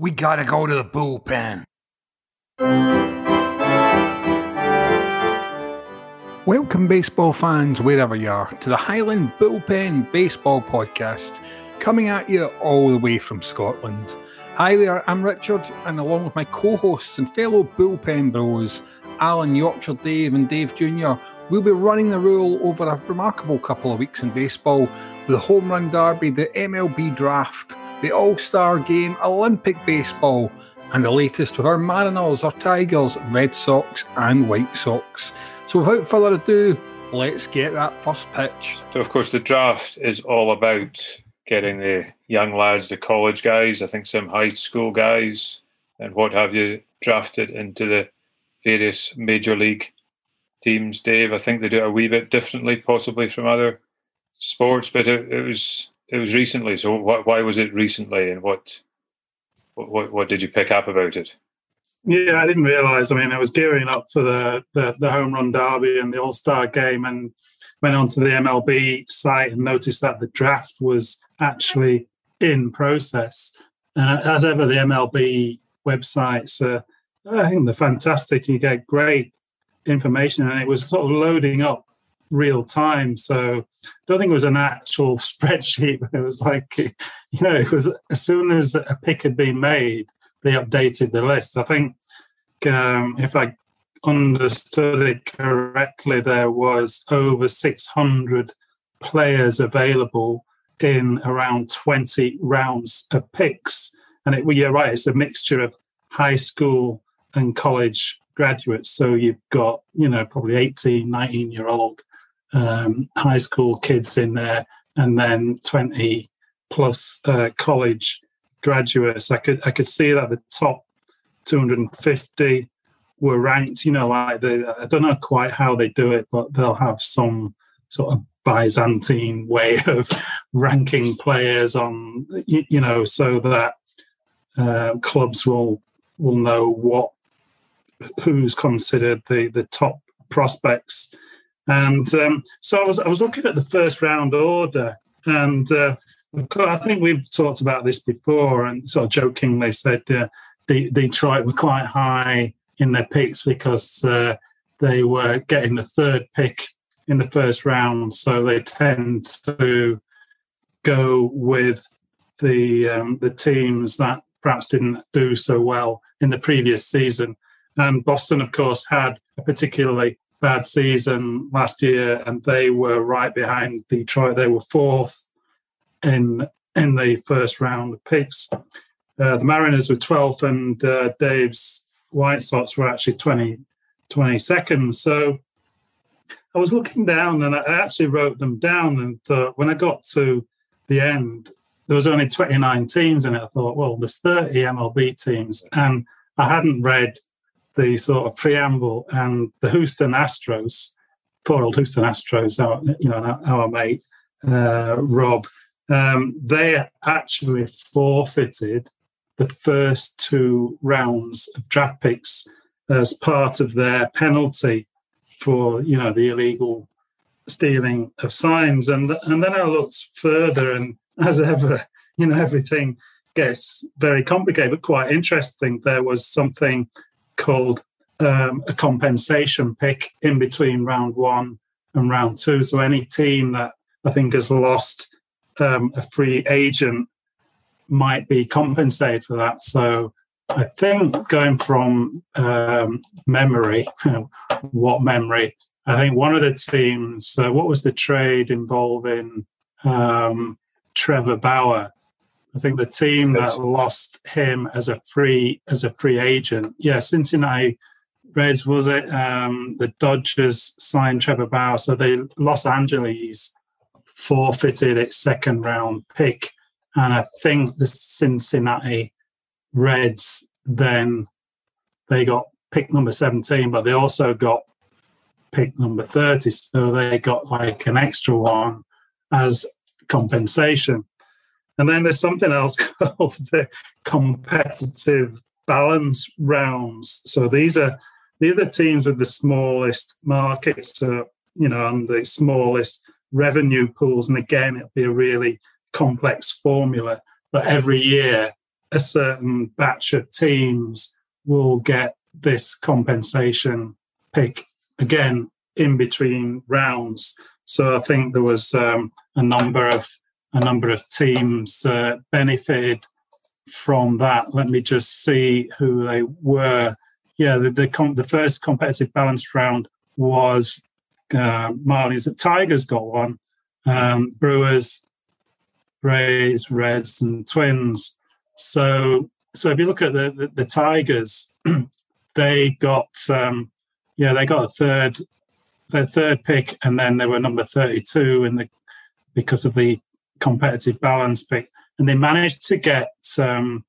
We gotta go to the bullpen. Welcome, baseball fans, wherever you are, to the Highland Bullpen Baseball Podcast, coming at you all the way from Scotland. Hi there, I'm Richard, and along with my co hosts and fellow bullpen bros, Alan, Yorkshire Dave, and Dave Jr., we'll be running the rule over a remarkable couple of weeks in baseball the Home Run Derby, the MLB Draft, the All Star Game, Olympic Baseball, and the latest with our Mariners, our Tigers, Red Sox, and White Sox. So without further ado, let's get that first pitch. So, of course, the draft is all about getting the young lads, the college guys, I think some high school guys, and what have you, drafted into the various major league teams. Dave, I think they do it a wee bit differently, possibly from other sports, but it, it was it was recently. So wh- why was it recently, and what, what what did you pick up about it? Yeah, I didn't realise. I mean, I was gearing up for the the, the home run derby and the All Star game, and went onto the MLB site and noticed that the draft was actually in process. And as ever, the MLB websites, uh, I think they're fantastic. You get great information, and it was sort of loading up real time. So I don't think it was an actual spreadsheet, but it was like, you know, it was as soon as a pick had been made, they updated the list. I think um, if I understood it correctly, there was over 600 players available in around 20 rounds of picks. And it, well, you're right, it's a mixture of high school and college graduates. So you've got, you know, probably 18, 19 year old um, high school kids in there, and then 20 plus uh, college graduates. I could I could see that the top 250 were ranked. You know, like the I don't know quite how they do it, but they'll have some sort of Byzantine way of ranking players on. You, you know, so that uh, clubs will will know what who's considered the the top prospects. And um, so I was I was looking at the first round order, and uh, I think we've talked about this before, and sort of jokingly said uh, the, Detroit were quite high in their picks because uh, they were getting the third pick in the first round, so they tend to go with the um, the teams that perhaps didn't do so well in the previous season. And Boston, of course, had a particularly bad season last year, and they were right behind Detroit. They were fourth in in the first round of picks. Uh, the Mariners were 12th, and uh, Dave's White Sox were actually 20, 22nd. So I was looking down, and I actually wrote them down. And when I got to the end, there was only 29 teams in it. I thought, well, there's 30 MLB teams, and I hadn't read the sort of preamble and the Houston Astros, poor old Houston Astros, our, you know, our mate uh, Rob, um, they actually forfeited the first two rounds of draft picks as part of their penalty for you know the illegal stealing of signs. And and then I looked further and as ever you know everything gets very complicated but quite interesting there was something called um, a compensation pick in between round one and round two. So any team that I think has lost um, a free agent might be compensated for that. So I think going from um, memory, what memory? I think one of the teams. Uh, what was the trade involving um, Trevor Bauer? I think the team that lost him as a free as a free agent, yeah, Cincinnati Reds was it? Um, the Dodgers signed Trevor Bauer, so they Los Angeles forfeited its second round pick, and I think the Cincinnati Reds then they got pick number seventeen, but they also got pick number thirty, so they got like an extra one as compensation. And then there's something else called the competitive balance rounds. So these are these are teams with the smallest markets, you know, and the smallest revenue pools. And again, it'll be a really complex formula. But every year a certain batch of teams will get this compensation pick again in between rounds. So I think there was um, a number of a number of teams uh, benefited from that. Let me just see who they were. Yeah, the the, com- the first competitive balanced round was uh, Marlins. The Tigers got one. Um, Brewers, Rays, Reds, and Twins. So, so if you look at the the, the Tigers, they got um, yeah they got a third their third pick, and then they were number thirty two in the because of the competitive balance pick, and they managed to get um,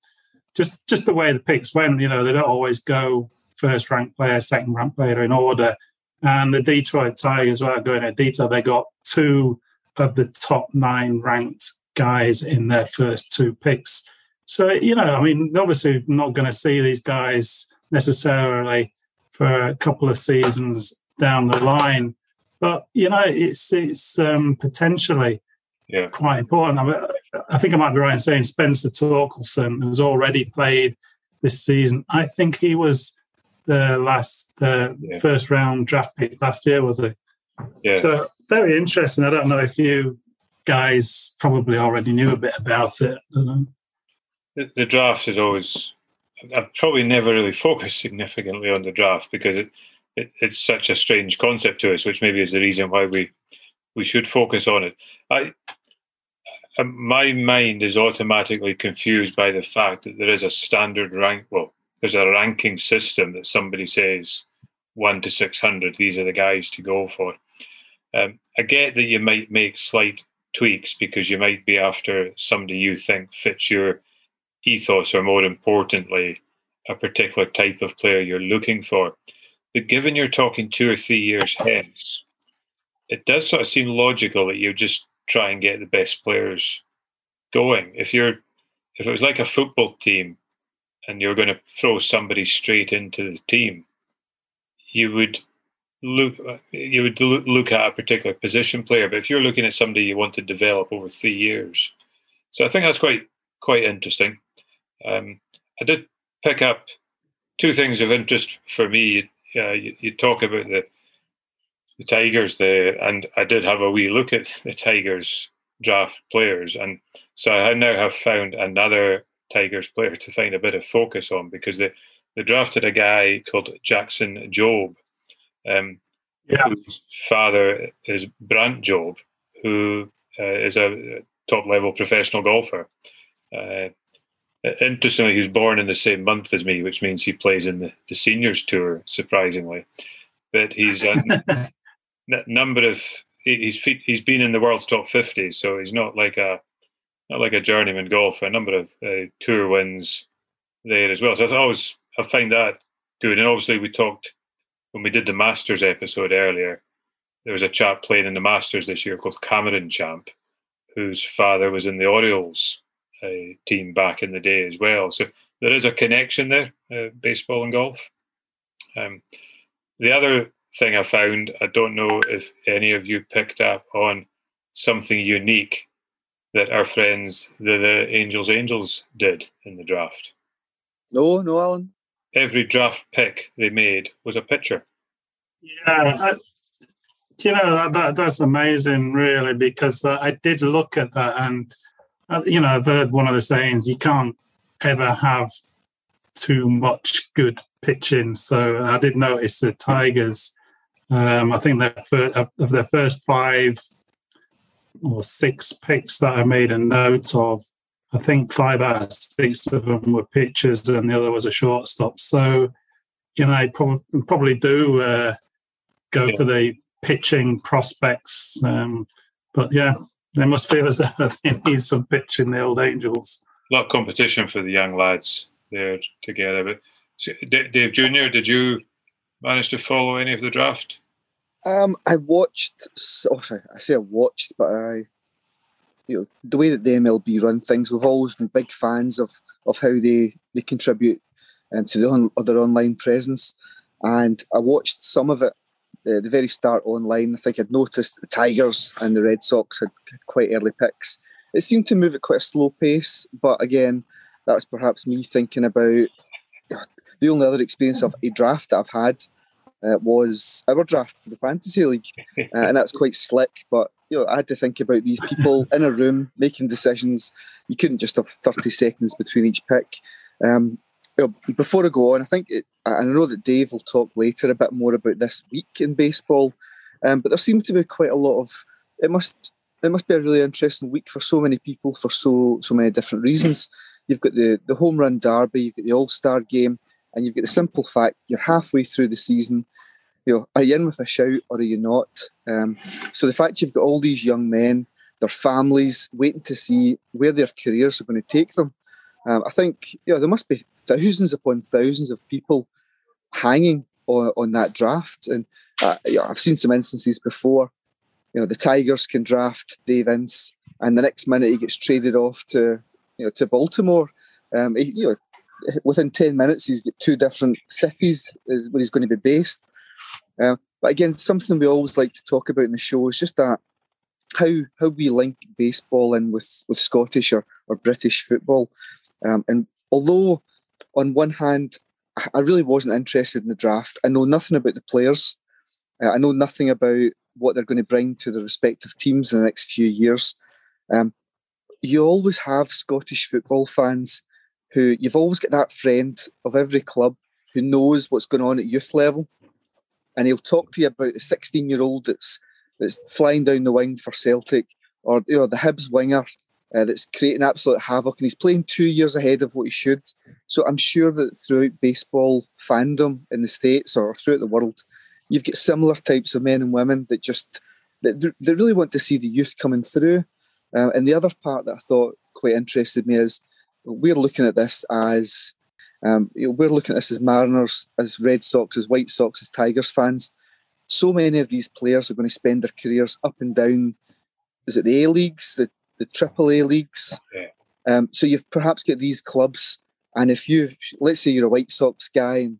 just just the way the picks went. You know, they don't always go first ranked player, second ranked player in order. And the Detroit Tigers, without going into detail, they got two of the top nine ranked guys in their first two picks. So, you know, I mean, obviously, not going to see these guys necessarily for a couple of seasons down the line. But, you know, it's it's um, potentially yeah. quite important. I, mean, I think I might be right in saying Spencer Torkelson, who's already played this season. I think he was the last, the yeah. first round draft pick last year, was he? Yeah. So very interesting. I don't know if you guys probably already knew a bit about it. The, the draft is always. I've probably never really focused significantly on the draft because it, it, it's such a strange concept to us, which maybe is the reason why we we should focus on it. I my mind is automatically confused by the fact that there is a standard rank. Well, there's a ranking system that somebody says one to six hundred. These are the guys to go for. Um, I get that you might make slight tweaks because you might be after somebody you think fits your ethos, or more importantly, a particular type of player you're looking for. But given you're talking two or three years hence, it does sort of seem logical that you just try and get the best players going. If you're if it was like a football team and you're going to throw somebody straight into the team, you would look you would look at a particular position player. But if you're looking at somebody you want to develop over three years, so I think that's quite quite interesting. Um, I did pick up two things of interest for me. Uh, you, you, talk about the the Tigers there, and I did have a wee look at the Tigers draft players, and so I now have found another Tigers player to find a bit of focus on because they they drafted a guy called Jackson Jobe, um, yeah. whose father is Brandt Jobe, who uh, is a top level professional golfer. Uh, interestingly, he was born in the same month as me, which means he plays in the, the seniors tour, surprisingly. But he's a number of he's he's been in the world's top fifty, so he's not like a not like a journeyman golfer. A number of uh, tour wins there as well. So I always I find that good. And obviously, we talked when we did the Masters episode earlier. There was a chap playing in the Masters this year called Cameron Champ, whose father was in the Orioles uh, team back in the day as well. So there is a connection there, uh, baseball and golf. Um, the other thing I found, I don't know if any of you picked up on something unique that our friends, the, the Angels Angels, did in the draft. No, no, Alan. Every draft pick they made was a pitcher. Yeah, I, you know that, that, that's amazing, really, because uh, I did look at that, and uh, you know I've heard one of the sayings: you can't ever have too much good pitching. So I did notice the Tigers um, I think that of their first five or six picks that I made a note of, I think five out of six of them were pitchers and the other was a shortstop. So, you know, I probably, probably do uh, go yeah. to the pitching prospects. Um, but yeah, they must feel as though they need some pitching, the old Angels. A lot of competition for the young lads there together. But Dave Jr., did you managed to follow any of the draft? Um, I watched. Oh, sorry, I say I watched, but I, you know, the way that the MLB run things, we've always been big fans of of how they they contribute um, to the on, other online presence. And I watched some of it uh, the very start online. I think I'd noticed the Tigers and the Red Sox had quite early picks. It seemed to move at quite a slow pace, but again, that's perhaps me thinking about the only other experience of a draft that I've had uh, was our draft for the fantasy league, uh, and that's quite slick. But you know, I had to think about these people in a room making decisions. You couldn't just have thirty seconds between each pick. Um, you know, before I go on, I think it, I know that Dave will talk later a bit more about this week in baseball, um, but there seems to be quite a lot of. It must it must be a really interesting week for so many people for so so many different reasons. You've got the the home run derby, you've got the All Star game, and you've got the simple fact you're halfway through the season. You know, are you in with a shout or are you not? Um, so the fact you've got all these young men, their families, waiting to see where their careers are going to take them. Um, I think you know there must be thousands upon thousands of people hanging on, on that draft, and uh, you know, I've seen some instances before. You know, the Tigers can draft Dave Ince, and the next minute he gets traded off to you know to Baltimore. Um, he, you know, within 10 minutes, he's got two different cities uh, where he's going to be based. Uh, but again, something we always like to talk about in the show is just that how how we link baseball in with, with Scottish or, or British football. Um, and although, on one hand, I really wasn't interested in the draft, I know nothing about the players. Uh, I know nothing about what they're going to bring to the respective teams in the next few years. Um, you always have Scottish football fans who you've always got that friend of every club who knows what's going on at youth level, and he'll talk to you about the 16 year old that's that's flying down the wing for Celtic, or you know the Hibs winger uh, that's creating absolute havoc, and he's playing two years ahead of what he should. So I'm sure that throughout baseball fandom in the states or throughout the world, you've got similar types of men and women that just that they really want to see the youth coming through. Uh, and the other part that I thought quite interested me is we're looking at this as um, you know, we're looking at this as Mariners, as Red Sox, as White Sox, as Tigers fans. So many of these players are going to spend their careers up and down. Is it the A leagues, the the Triple A leagues? Um, so you've perhaps got these clubs, and if you let's say you're a White Sox guy and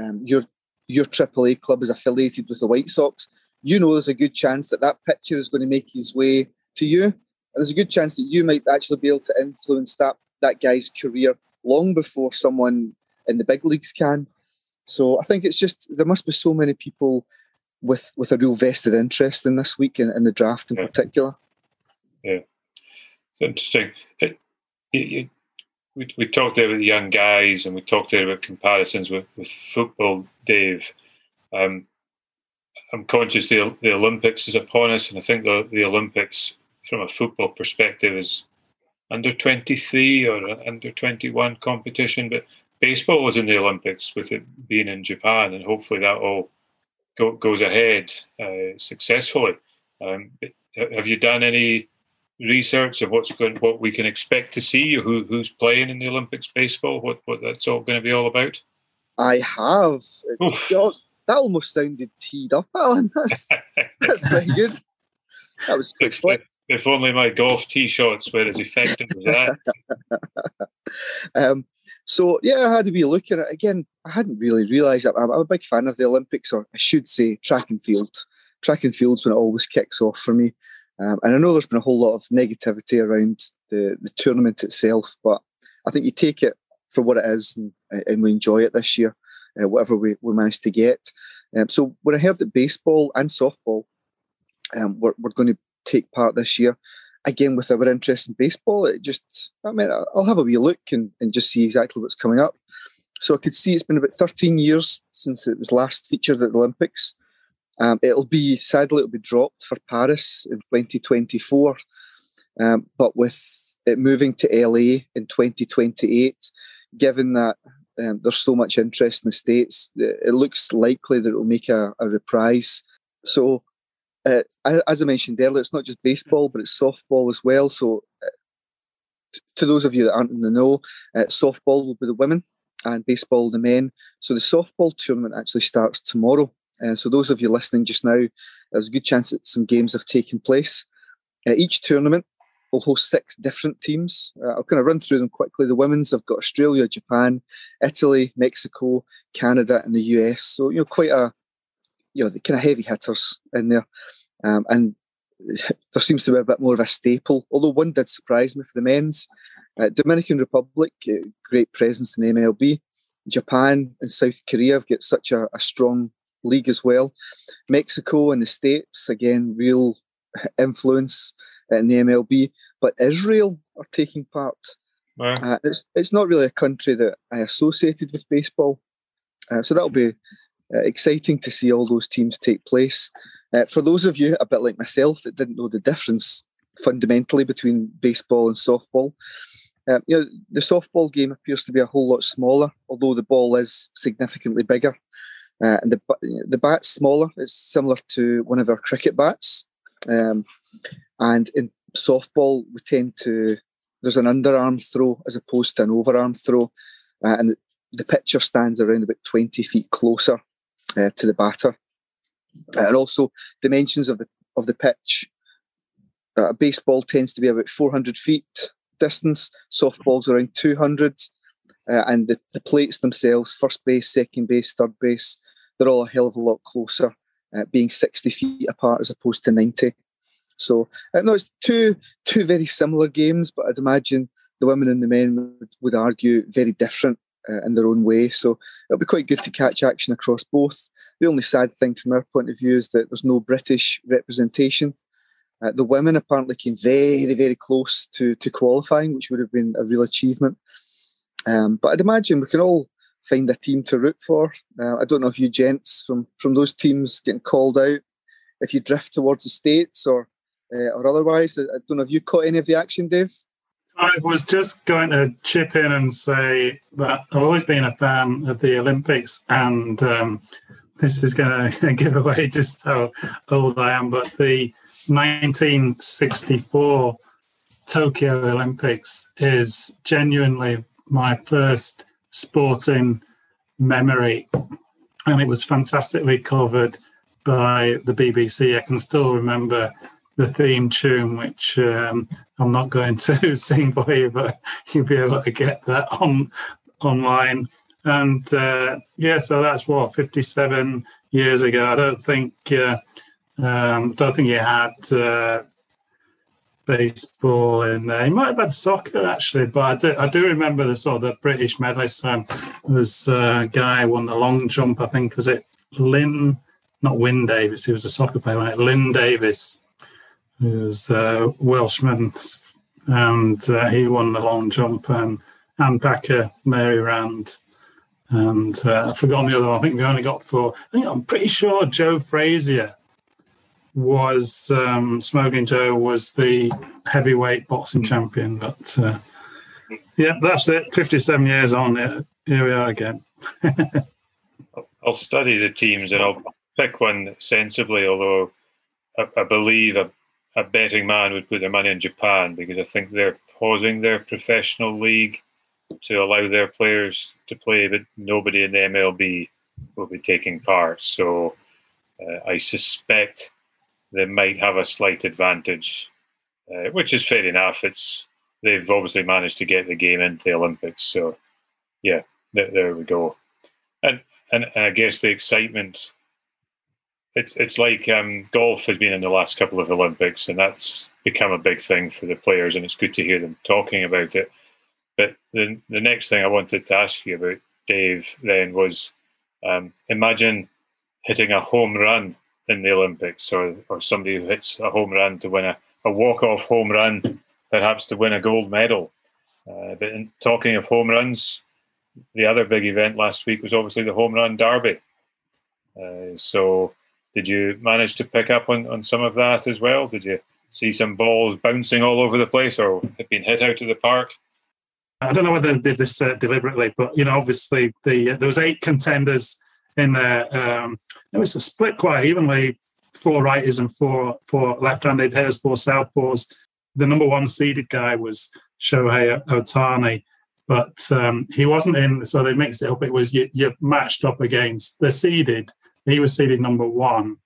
um, your your Triple A club is affiliated with the White Sox, you know there's a good chance that that pitcher is going to make his way to you. There's a good chance that you might actually be able to influence that that guy's career long before someone in the big leagues can. So I think it's just there must be so many people with with a real vested interest in this week in, in the draft in yeah. particular. Yeah, it's interesting. It, it, we, we talked there about the young guys and we talked there about comparisons with, with football, Dave. Um, I'm conscious the, the Olympics is upon us, and I think the, the Olympics, from a football perspective, is under 23 or under 21 competition, but baseball was in the Olympics with it being in Japan, and hopefully that all go, goes ahead uh, successfully. Um, have you done any research of what's going, what we can expect to see, who who's playing in the Olympics baseball, what what that's all going to be all about? I have. that almost sounded teed up, Alan. That's that's pretty good. That was quick. If only my golf tee shots were as effective as that. um, so yeah, I had to be looking at it again. I hadn't really realised that I'm, I'm, a big fan of the Olympics, or I should say, track and field. Track and field's when it always kicks off for me. Um, and I know there's been a whole lot of negativity around the, the tournament itself, but I think you take it for what it is, and, and we enjoy it this year, uh, whatever we, we managed to get. Um, so when I heard that baseball and softball um, we're, we're going to take part this year. Again, with our interest in baseball, it just, I mean, I'll have a wee look and, and just see exactly what's coming up. So I could see it's been about 13 years since it was last featured at the Olympics. Um, it'll be, sadly, it'll be dropped for Paris in 2024. Um, but with it moving to LA in 2028, given that um, there's so much interest in the States, it looks likely that it'll make a, a reprise. So uh, as I mentioned earlier, it's not just baseball, but it's softball as well. So, uh, t- to those of you that aren't in the know, uh, softball will be the women and baseball the men. So, the softball tournament actually starts tomorrow. And so, those of you listening just now, there's a good chance that some games have taken place. Uh, each tournament will host six different teams. Uh, I'll kind of run through them quickly. The women's have got Australia, Japan, Italy, Mexico, Canada, and the US. So, you know, quite a you know the kind of heavy hitters in there, um, and there seems to be a bit more of a staple. Although one did surprise me for the men's, Uh, Dominican Republic, uh, great presence in the MLB. Japan and South Korea have got such a, a strong league as well. Mexico and the States, again, real influence in the MLB. But Israel are taking part. Wow. Uh, it's it's not really a country that I associated with baseball, uh, so that'll be uh, exciting to see all those teams take place. Uh, for those of you a bit like myself that didn't know the difference fundamentally between baseball and softball, uh, you know the softball game appears to be a whole lot smaller, although the ball is significantly bigger, uh, and the the bat's smaller. It's similar to one of our cricket bats, um, and in softball we tend to there's an underarm throw as opposed to an overarm throw, uh, and the pitcher stands around about 20 feet closer uh, to the batter. Uh, and also dimensions of the of the pitch. Uh, baseball tends to be about 400 feet distance. Softball's around 200, uh, and the, the plates themselves, first base, second base, third base, they're all a hell of a lot closer, uh, being 60 feet apart as opposed to 90. So uh, no, it's two two very similar games, but I'd imagine the women and the men would, would argue very different uh, in their own way. So it'll be quite good to catch action across both. The only sad thing from our point of view is that there's no British representation. Uh, the women apparently came very, very close to, to qualifying, which would have been a real achievement. Um, but I'd imagine we can all find a team to root for. Uh, I don't know if you gents from, from those teams getting called out, if you drift towards the States or uh, or otherwise. I don't know if you caught any of the action, Dave. I was just going to chip in and say that I've always been a fan of the Olympics, and um, this is going to give away just how old I am. But the 1964 Tokyo Olympics is genuinely my first sporting memory, and it was fantastically covered by the BBC. I can still remember the theme tune, which um, I'm not going to sing for you, but you'll be able to get that on online. And uh, yeah, so that's what 57 years ago. I don't think uh, um, don't think you had uh, baseball in there. You might have had soccer actually, but I do, I do remember the sort of the British medalists. Um, was a guy won the long jump. I think was it Lynn, not Wyn Davies. He was a soccer player. Lynn Davies who's a Welshman, and uh, he won the long jump. And Ann Packer, Mary Rand, and uh, I've forgotten the other one. I think we only got four. I think I'm pretty sure Joe Frazier was um, Smoking Joe was the heavyweight boxing champion. But uh, yeah, that's it. 57 years on, here, here we are again. I'll study the teams and I'll pick one sensibly, although I, I believe a a betting man would put their money in Japan because I think they're pausing their professional league to allow their players to play, but nobody in the MLB will be taking part. So uh, I suspect they might have a slight advantage, uh, which is fair enough. It's they've obviously managed to get the game into the Olympics, so yeah, th- there we go. And, and and I guess the excitement it's it's like um, golf has been in the last couple of Olympics, and that's become a big thing for the players, and it's good to hear them talking about it. But the the next thing I wanted to ask you about, Dave, then was um, imagine hitting a home run in the Olympics, or or somebody who hits a home run to win a, a walk off home run, perhaps to win a gold medal. Uh, but in talking of home runs, the other big event last week was obviously the home run derby. Uh, so did you manage to pick up on, on some of that as well? Did you see some balls bouncing all over the place or being hit out of the park? I don't know whether they did this uh, deliberately, but you know, obviously the uh, there was eight contenders in there. Um, it was split quite evenly, four righties and four four left-handed hitters, four southpaws. The number one seeded guy was Shohei Ohtani, but um, he wasn't in, so they mixed it up. It was you, you matched up against the seeded he was seeded number one,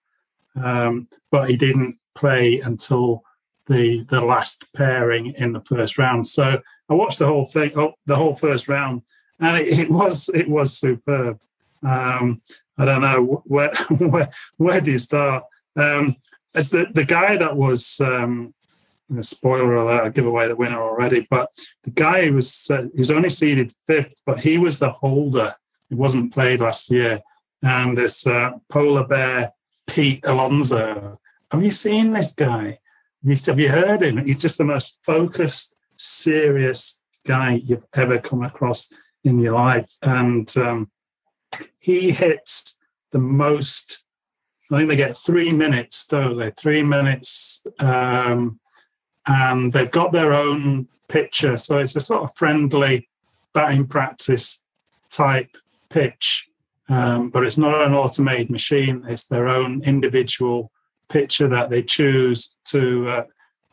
um, but he didn't play until the the last pairing in the first round. So I watched the whole thing, oh, the whole first round, and it, it was it was superb. Um, I don't know where where where do you start? Um, the the guy that was um, spoiler alert, I give away the winner already. But the guy who was uh, he was only seeded fifth, but he was the holder. He wasn't played last year, and this uh, polar bear Pete Alonso. Have you seen this guy? Have you heard him? He's just the most focused, serious guy you've ever come across in your life, and um, he hits the most. I think they get three minutes, don't they? Three minutes um, and they've got their own pitcher. So it's a sort of friendly batting practice type pitch, um, but it's not an automated machine. It's their own individual pitcher that they choose to uh,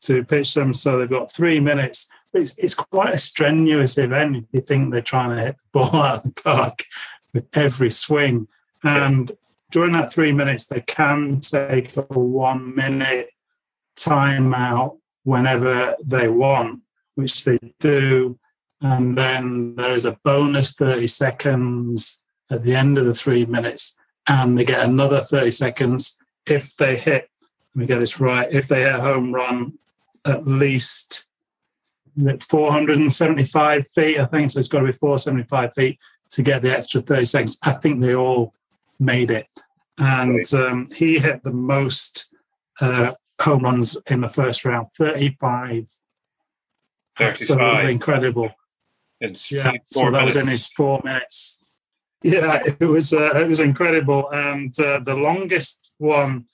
to pitch them. So they've got three minutes. It's, it's quite a strenuous event if you think they're trying to hit the ball out of the park with every swing. And during that three minutes, they can take a one minute timeout whenever they want, which they do. And then there is a bonus 30 seconds at the end of the three minutes, and they get another 30 seconds if they hit, let me get this right, if they hit a home run at least 475 feet, I think. So it's got to be 475 feet to get the extra 30 seconds. I think they all made it. And um, he hit the most uh, home runs in the first round 35. 35. Absolutely incredible. Yeah, so that was in his four minutes. Yeah, it was uh, it was incredible, and uh, the longest one.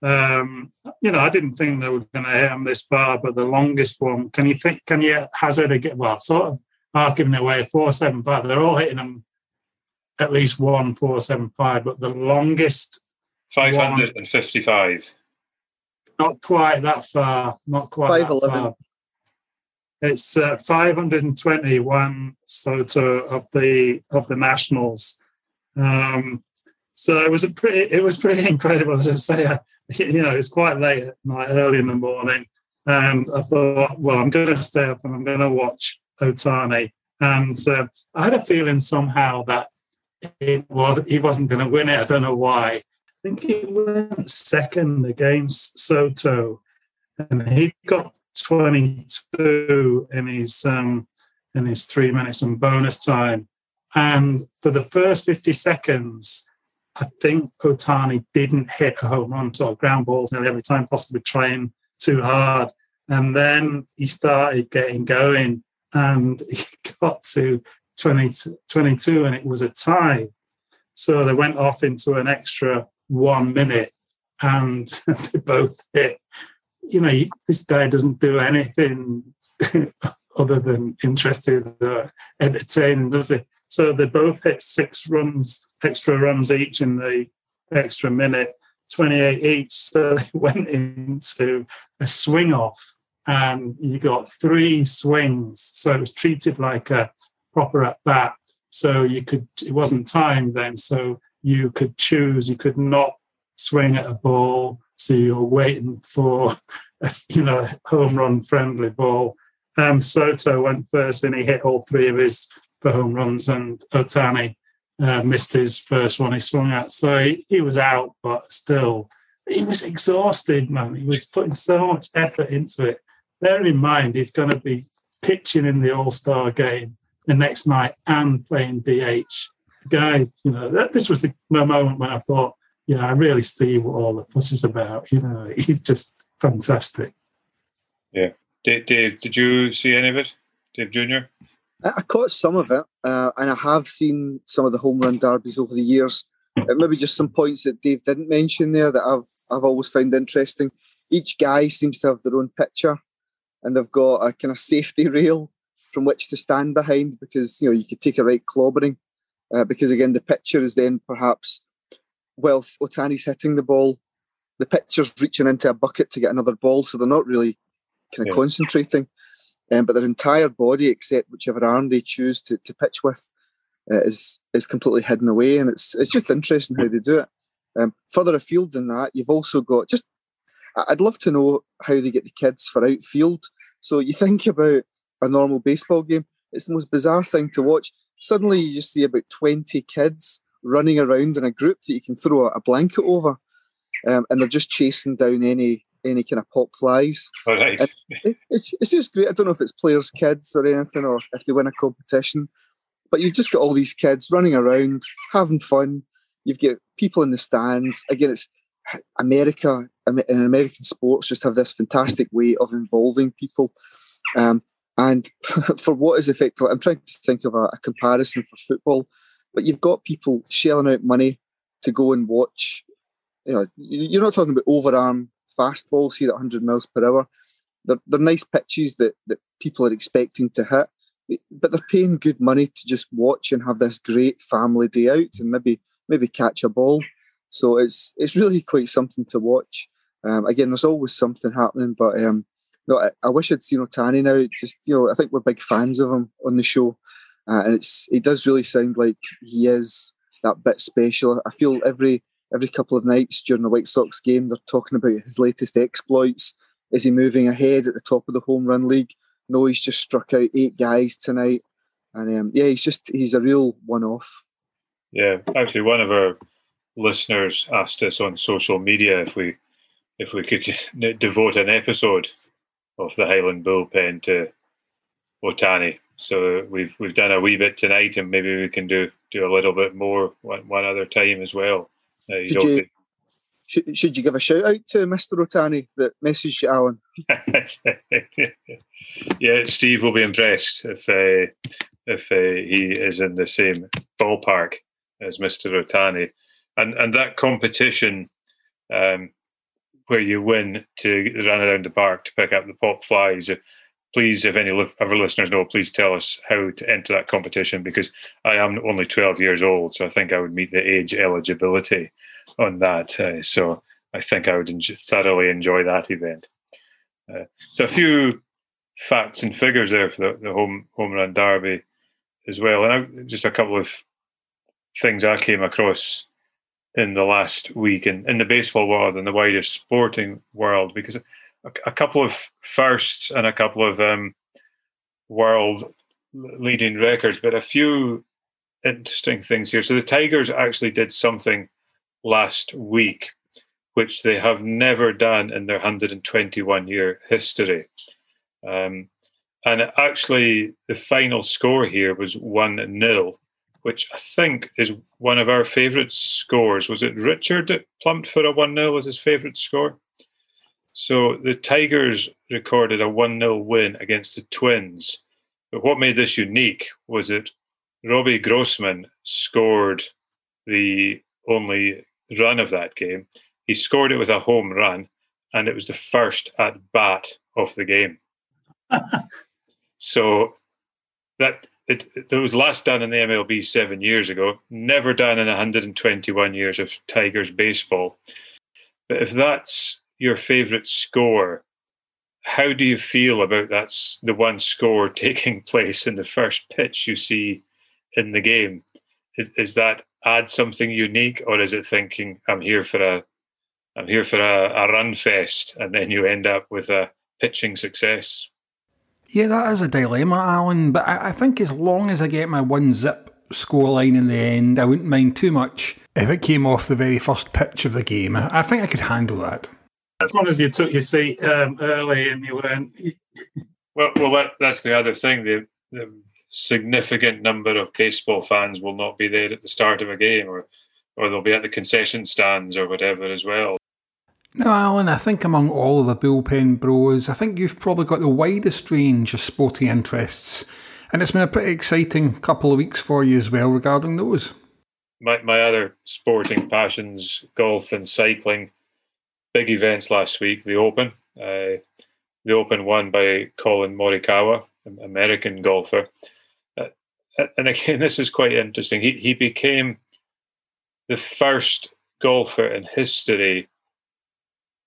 Um, you know, I didn't think they were going to hit him this far, but the longest one. Can you think? Can you hazard a get? Well, sort of half giving away four seven five. They're all hitting them at least one four seven five, but the longest five hundred and fifty five. Not quite that far. Not quite that far. It's uh, 521 Soto of the of the Nationals. Um, so it was a pretty it was pretty incredible. As I say, I, you know, it's quite late at night, early in the morning, and I thought, well, I'm going to stay up and I'm going to watch Ohtani. And uh, I had a feeling somehow that it was he wasn't going to win it. I don't know why. I think he went second against Soto, and he got 22 in his um, in his three minutes and bonus time. And for the first 50 seconds, I think Ohtani didn't hit a home run, so ground balls nearly every time, possibly trying too hard. And then he started getting going and he got to 20, 22 and it was a tie. So they went off into an extra one minute and they both hit. You know, this guy doesn't do anything other than interested or entertaining, does he? So they both hit six runs, extra runs each in the extra minute, 28 each. So they went into a swing off and you got three swings. So it was treated like a proper at bat. So you could, it wasn't timed then. So you could choose, you could not swing at a ball. So you're waiting for, a, you know, home run friendly ball. And Soto went first and he hit all three of his for home runs, and Ohtani uh, missed his first one he swung at. So he, he was out, but still, he was exhausted, man. He was putting so much effort into it. Bear in mind, he's going to be pitching in the All Star game the next night and playing DH guy, you know, that, this was the, moment when I thought, yeah, I really see what all the fuss is about. You know, he's just fantastic. Yeah. Dave, Dave, did you see any of it? Dave Jr.? I caught some of it, uh, and I have seen some of the home run derbies over the years. Uh, maybe just some points that Dave didn't mention there that I've I've always found interesting. Each guy seems to have their own picture, and they've got a kind of safety rail from which to stand behind because you know you could take a right clobbering uh, because again the pitcher is then perhaps whilst Ohtani's hitting the ball, the pitcher's reaching into a bucket to get another ball, so they're not really kind of yeah. concentrating. Um, but their entire body, except whichever arm they choose to, to pitch with, uh, is is completely hidden away, and it's it's just interesting how they do it. Um, further afield than that, you've also got just. I'd love to know how they get the kids for outfield. So you think about a normal baseball game, it's the most bizarre thing to watch. Suddenly, you just see about twenty kids running around in a group that you can throw a blanket over, um, and they're just chasing down any any kind of pop flies. All right. It's, it's just great. I don't know if it's players' kids or anything, or if they win a competition, but you've just got all these kids running around, having fun. You've got people in the stands. Again, it's America and American sports just have this fantastic way of involving people. Um, and for what is effective, I'm trying to think of a, a comparison for football, but you've got people shelling out money to go and watch. You know, you're not talking about overarm fastballs here at 100 miles per hour. They're, they're nice pitches that, that people are expecting to hit, but they're paying good money to just watch and have this great family day out and maybe maybe catch a ball. So it's it's really quite something to watch. Um, again, there's always something happening, but um, no, I, I, wish I'd seen Ohtani now. Just you know, I think we're big fans of him on the show, uh, and it's it does really sound like he is that bit special. I feel every every couple of nights during the White Sox game, they're talking about his latest exploits. Is he moving ahead at the top of the home run league? No, he's just struck out eight guys tonight, and um, yeah, he's just he's a real one off. Yeah, actually, one of our listeners asked us on social media if we if we could devote an episode of the Highland bullpen to Ohtani. So we've we've done a wee bit tonight, and maybe we can do do a little bit more one, one other time as well. Should, you, should, should, you give a shout out to Mr. Ohtani that messaged Alan? yeah, Steve will be impressed if uh, if uh, he is in the same ballpark as Mr. Ohtani, and and that competition. Um, where you win to run around the park to pick up the pop flies. Please, if any of our listeners know, please tell us how to enter that competition because I am only 12 years old, so I think I would meet the age eligibility on that. Uh, so I think I would thoroughly enjoy that event. Uh, so a few facts and figures there for the, the home home run derby as well, and I, just a couple of things I came across in the last week in, in the baseball world and the wider sporting world because a, couple of firsts and a couple of um, world leading records, but a few interesting things here. So the Tigers actually did something last week which they have never done in their 121 year history. Um, and actually, the final score here was 1 0 which I think is one of our favourite scores. Was it Richard that plumped for a 1 0 as his favourite score? So the Tigers recorded a 1 0 win against the Twins. But what made this unique was that Robbie Grossman scored the only run of that game. He scored it with a home run, and it was the first at bat of the game. so that it, it, was last done in the MLB seven years ago, never done in 121 years of Tigers baseball. But if that's your favourite score, how do you feel about that's the one score taking place in the first pitch you see in the game? Is, is that add something unique, or is it thinking I'm here for a I'm here for a, a run fest, and then you end up with a pitching success? Yeah, that is a dilemma, Alan. But I, I think as long as I get my one zip scoreline in the end, I wouldn't mind too much if it came off the very first pitch of the game. I, I think I could handle that. As long as you took your seat um, early and you weren't. well, well, that, that's the other thing. The, the significant number of baseball fans will not be there at the start of a game, or or they'll be at the concession stands or whatever as well. Now, Alan, I think among all of the bullpen bros, I think you've probably got the widest range of sporting interests, and it's been a pretty exciting couple of weeks for you as well regarding those. My, my other sporting passions, golf and cycling. Big events last week, the Open. Uh, the Open won by Collin Morikawa, American golfer. Uh, and again, this is quite interesting. He, he became the first golfer in history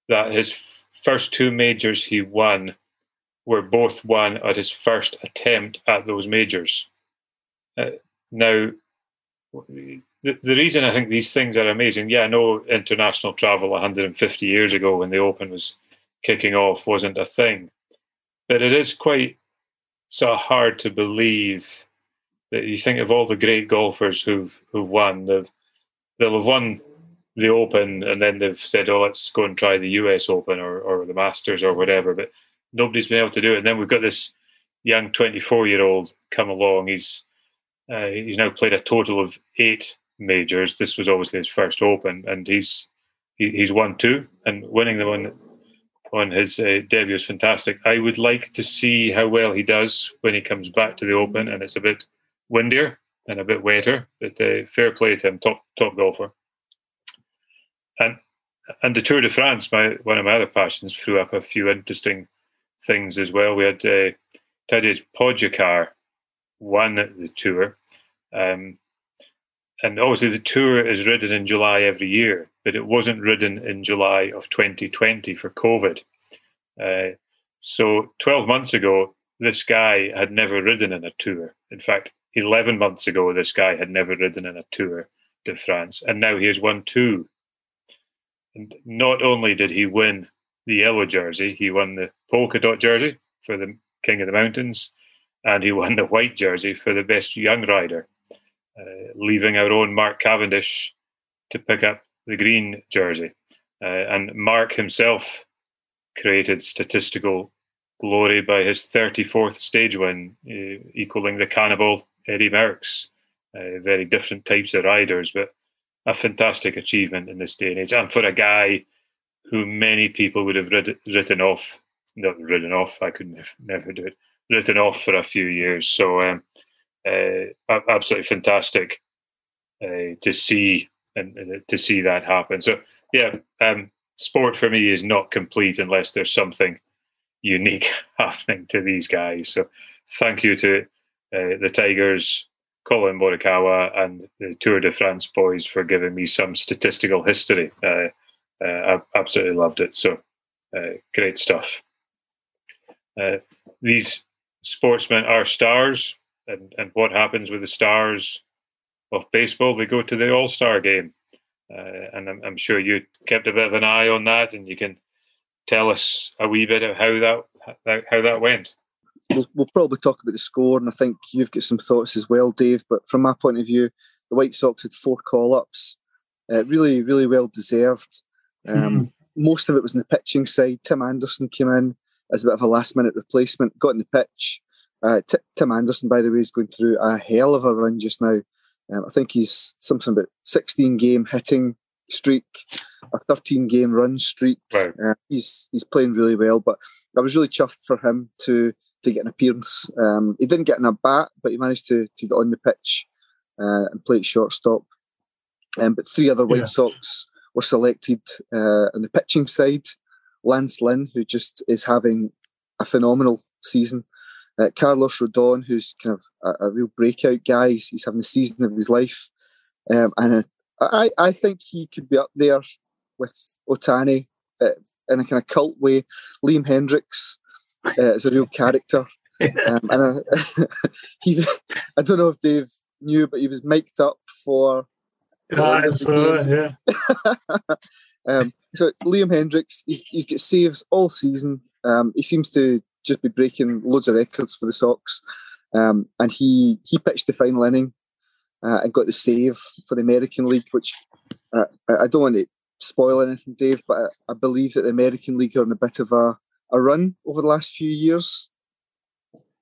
that his first two majors he won were both won at his first attempt at those majors. Uh, now, the, the reason I think these things are amazing, yeah, I know international travel 150 years ago when the Open was kicking off wasn't a thing, but it is quite so hard to believe that you think of all the great golfers who've who've won, they've they'll have won the Open, and then they've said, "Oh, let's go and try the U.S. Open or or the Masters or whatever." But nobody's been able to do it. And then we've got this young 24 year old come along. He's uh, he's now played a total of eight majors. This was obviously his first Open, and he's he, he's won two and winning the one on his uh, debut is fantastic. I would like to see how well he does when he comes back to the Open, and it's a bit windier and a bit wetter. But uh, fair play to him, top top golfer. And and the Tour de France, my one of my other passions, threw up a few interesting things as well. We had uh, Tadej Pogacar won the Tour, um, and obviously the Tour is ridden in July every year, but it wasn't ridden in July of 2020 for COVID. Uh, so 12 months ago, this guy had never ridden in a Tour. In fact, 11 months ago, this guy had never ridden in a Tour de France, and now he has won two. And not only did he win the yellow jersey, he won the polka dot jersey for the King of the Mountains, and he won the white jersey for the best young rider, uh, leaving our own Mark Cavendish to pick up the green jersey. Uh, and Mark himself created statistical glory by his 34th stage win, uh, equaling the cannibal Eddie Merckx. Uh, very different types of riders, but a fantastic achievement in this day and age. And for a guy who many people would have rid- written off, not written off, I could never, never do it, written off for a few years. So, um, uh, absolutely fantastic uh, to see and, and, to see that happen. So, yeah, um, sport for me is not complete unless there's something unique happening to these guys. So, thank you to uh, the Tigers Collin Morikawa and the Tour de France boys for giving me some statistical history. Uh, uh, I absolutely loved it. So uh, great stuff. Uh, these sportsmen are stars, and, and what happens with the stars of baseball? They go to the All Star game. Uh, and I'm, I'm, sure you kept a bit of an eye on that, and you can tell us a wee bit of how that how that went we'll, we'll probably talk about the score, and I think you've got some thoughts as well, Dave. But from my point of view, the White Sox had four call ups, uh, really, really well deserved. Um, mm. Most of it was in the pitching side. Tim Anderson came in as a bit of a last minute replacement, got in the pitch. Uh, T- Tim Anderson, by the way, is going through a hell of a run just now. Um, I think he's something about 16 game hitting streak, a 13 game run streak. Right. Uh, he's he's playing really well, but I was really chuffed for him to to get an appearance. Um, he didn't get in a bat, but he managed to to get on the pitch uh, and play at shortstop. Um, but three other White yeah. Sox were selected uh, on the pitching side. Lance Lynn, who just is having a phenomenal season. Uh, Carlos Rodon, who's kind of a, a, real breakout guy. He's, he's having the season of his life. Um, and uh, I, I think he could be up there with Ohtani uh, in a kind of cult way. Liam Hendriks uh, as a real character. Um, and I, he, I don't know if Dave knew, but he was mic'd up for. Uh, yeah. um, so Liam Hendriks, he's, he's got saves all season. Um, he seems to just be breaking loads of records for the Sox. Um, and he he pitched the final inning uh, and got the save for the American League, which uh, I don't want to spoil anything, Dave, but I, I believe that the American League are in a bit of a a run over the last few years?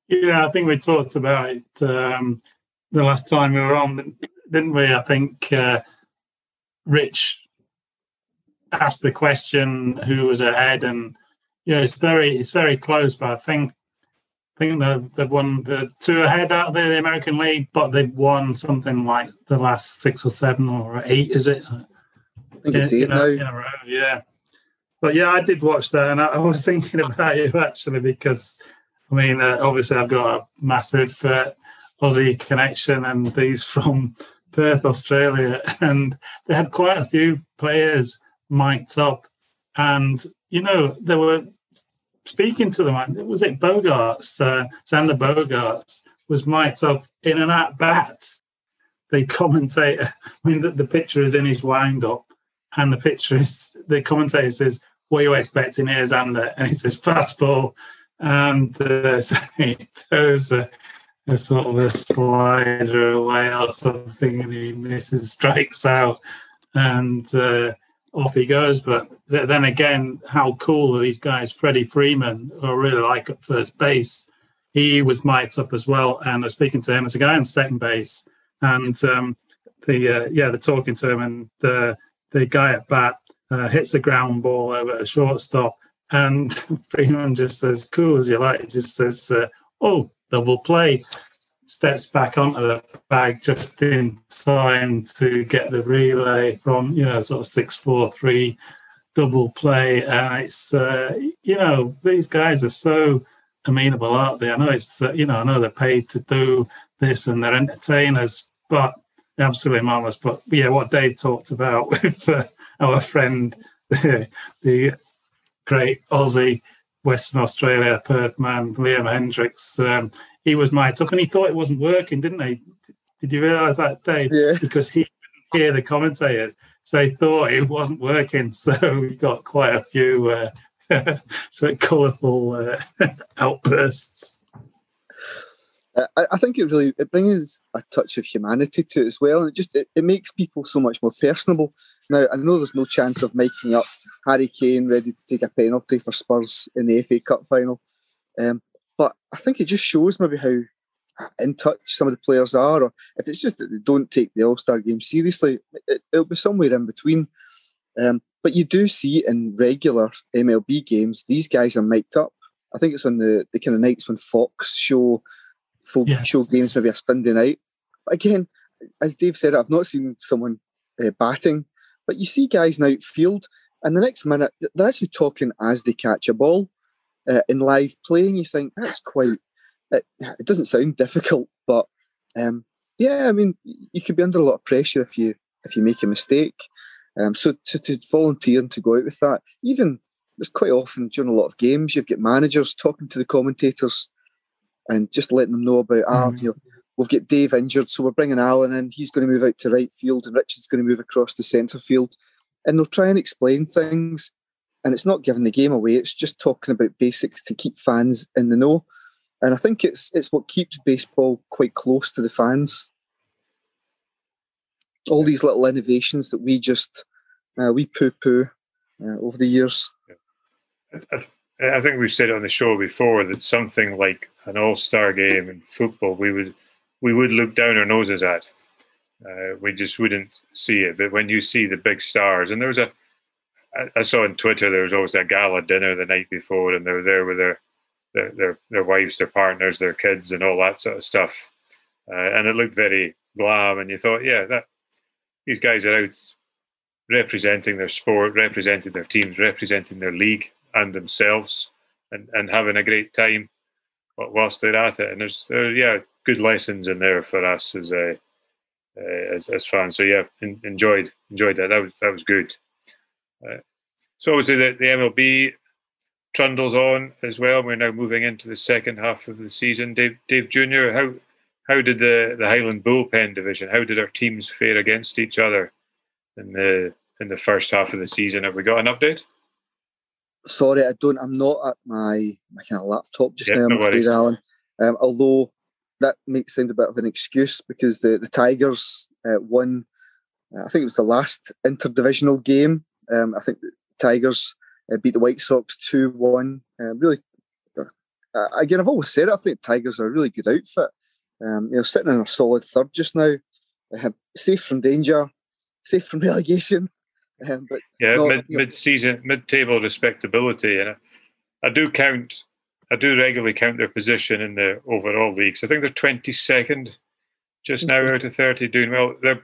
Yeah, I think we talked about it um, the last time we were on, didn't we? I think uh, Rich asked the question who was ahead, and yeah, it's very it's very close. But I think I think they've, they've won the two ahead out of the American League, but they've won something like the last six or seven or eight, is it? I think it's eight now. yeah. But yeah, I did watch that, and I, I was thinking about you actually because, I mean, uh, obviously I've got a massive uh, Aussie connection, and these from Perth, Australia, and they had quite a few players mic'd up, and you know there were speaking to them. Was it Bogaerts, Uh, Xander Bogaerts was mic'd up in an at bat. The commentator, I mean, the, the picture is in his wind up, and the picture is the commentator says, what are you expecting here, Xander? And he says, fastball. And uh, he throws a, a, sort of a slider away or something and he misses, strikes out. and uh, off he goes. But th- then again, how cool are these guys? Freddie Freeman, who I really like at first base, he was mic'd up as well, and I was speaking to him as a guy on second base, and um, the uh, yeah, they're talking to him, and the the guy at bat uh, hits a ground ball over a shortstop, and Freeman just says, "Cool as you like," just says, uh, "Oh, double play." Steps back onto the bag just in time to get the relay from you know sort of six four three double play, and it's uh, you know these guys are so amenable, aren't they? I know it's uh, you know I know they're paid to do this and they're entertainers, but absolutely marvelous. But yeah, what Dave talked about with uh, our friend, the, great Aussie Western Australia Perth man, Liam Hendriks um, he was mic'd up and he thought it wasn't working, didn't he? Did you realise that, Dave? Yeah. Because he couldn't hear the commentators, so he thought it wasn't working. So we got quite a few uh, sort of colourful uh, outbursts. I, I think it really it brings a touch of humanity to it as well, and it just it, it makes people so much more personable. Now I know there's no chance of making up Harry Kane ready to take a penalty for Spurs in the FA Cup final, um, but I think it just shows maybe how in touch some of the players are, or if it's just that they don't take the All Star game seriously, it, will be somewhere in between. Um, but you do see in regular MLB games, these guys are mic'd up. I think it's on the, the kind of nights when Fox show full yes. show games maybe a Sunday night. But again, as Dave said, I've not seen someone uh, batting, but you see guys now field, and the next minute they're actually talking as they catch a ball uh, in live playing. You think that's quite. It, it doesn't sound difficult, but um, yeah, I mean, you could be under a lot of pressure if you if you make a mistake. Um, so to, to volunteer and to go out with that, even it's quite often during a lot of games, you've got managers talking to the commentators and just letting them know about, ah, mm. you know, we've got Dave injured, so we're bringing Alan in. He's going to move out to right field, and Richard's going to move across to centre field. And they'll try and explain things, and it's not giving the game away. It's just talking about basics to keep fans in the know. And I think it's it's what keeps baseball quite close to the fans. All these little innovations that we just uh, we poo poo uh, over the years. I think we've said on the show before that something like an all-star game in football, we would we would look down our noses at. Uh, we just wouldn't see it. But when you see the big stars, and there was a, I saw on Twitter there was always a gala dinner the night before, and they were there with their their their, their wives, their partners, their kids, and all that sort of stuff. Uh, and it looked very glam, and you thought, yeah, that these guys are out representing their sport, representing their teams, representing their league and themselves and, and having a great time whilst they're at it. And there's, there, yeah, good lessons in there for us as a, uh, as, as fans. So yeah, in, enjoyed enjoyed that. That was that was good. Uh, so obviously the, the MLB trundles on as well. We're now moving into the second half of the season. Dave Dave Junior, how how did the, the Highland bullpen division? How did our teams fare against each other in the in the first half of the season? Have we got an update? sorry, I don't. I'm not at my my kind of laptop just now. I'm no afraid, Alan. Um, although that makes sound a bit of an excuse because the the Tigers uh, won. Uh, I think it was the last interdivisional game. Um, I think the Tigers uh, beat the White Sox two one. Um, really, uh, again, I've always said it. I think Tigers are a really good outfit. Um, you know, sitting in a solid third just now, uh, safe from danger, safe from relegation. Um, but yeah, mid mid season, mid table respectability, and I, I, do count. I do regularly count their position in the overall leagues. I think they're twenty second, just now out of thirty, doing well. They're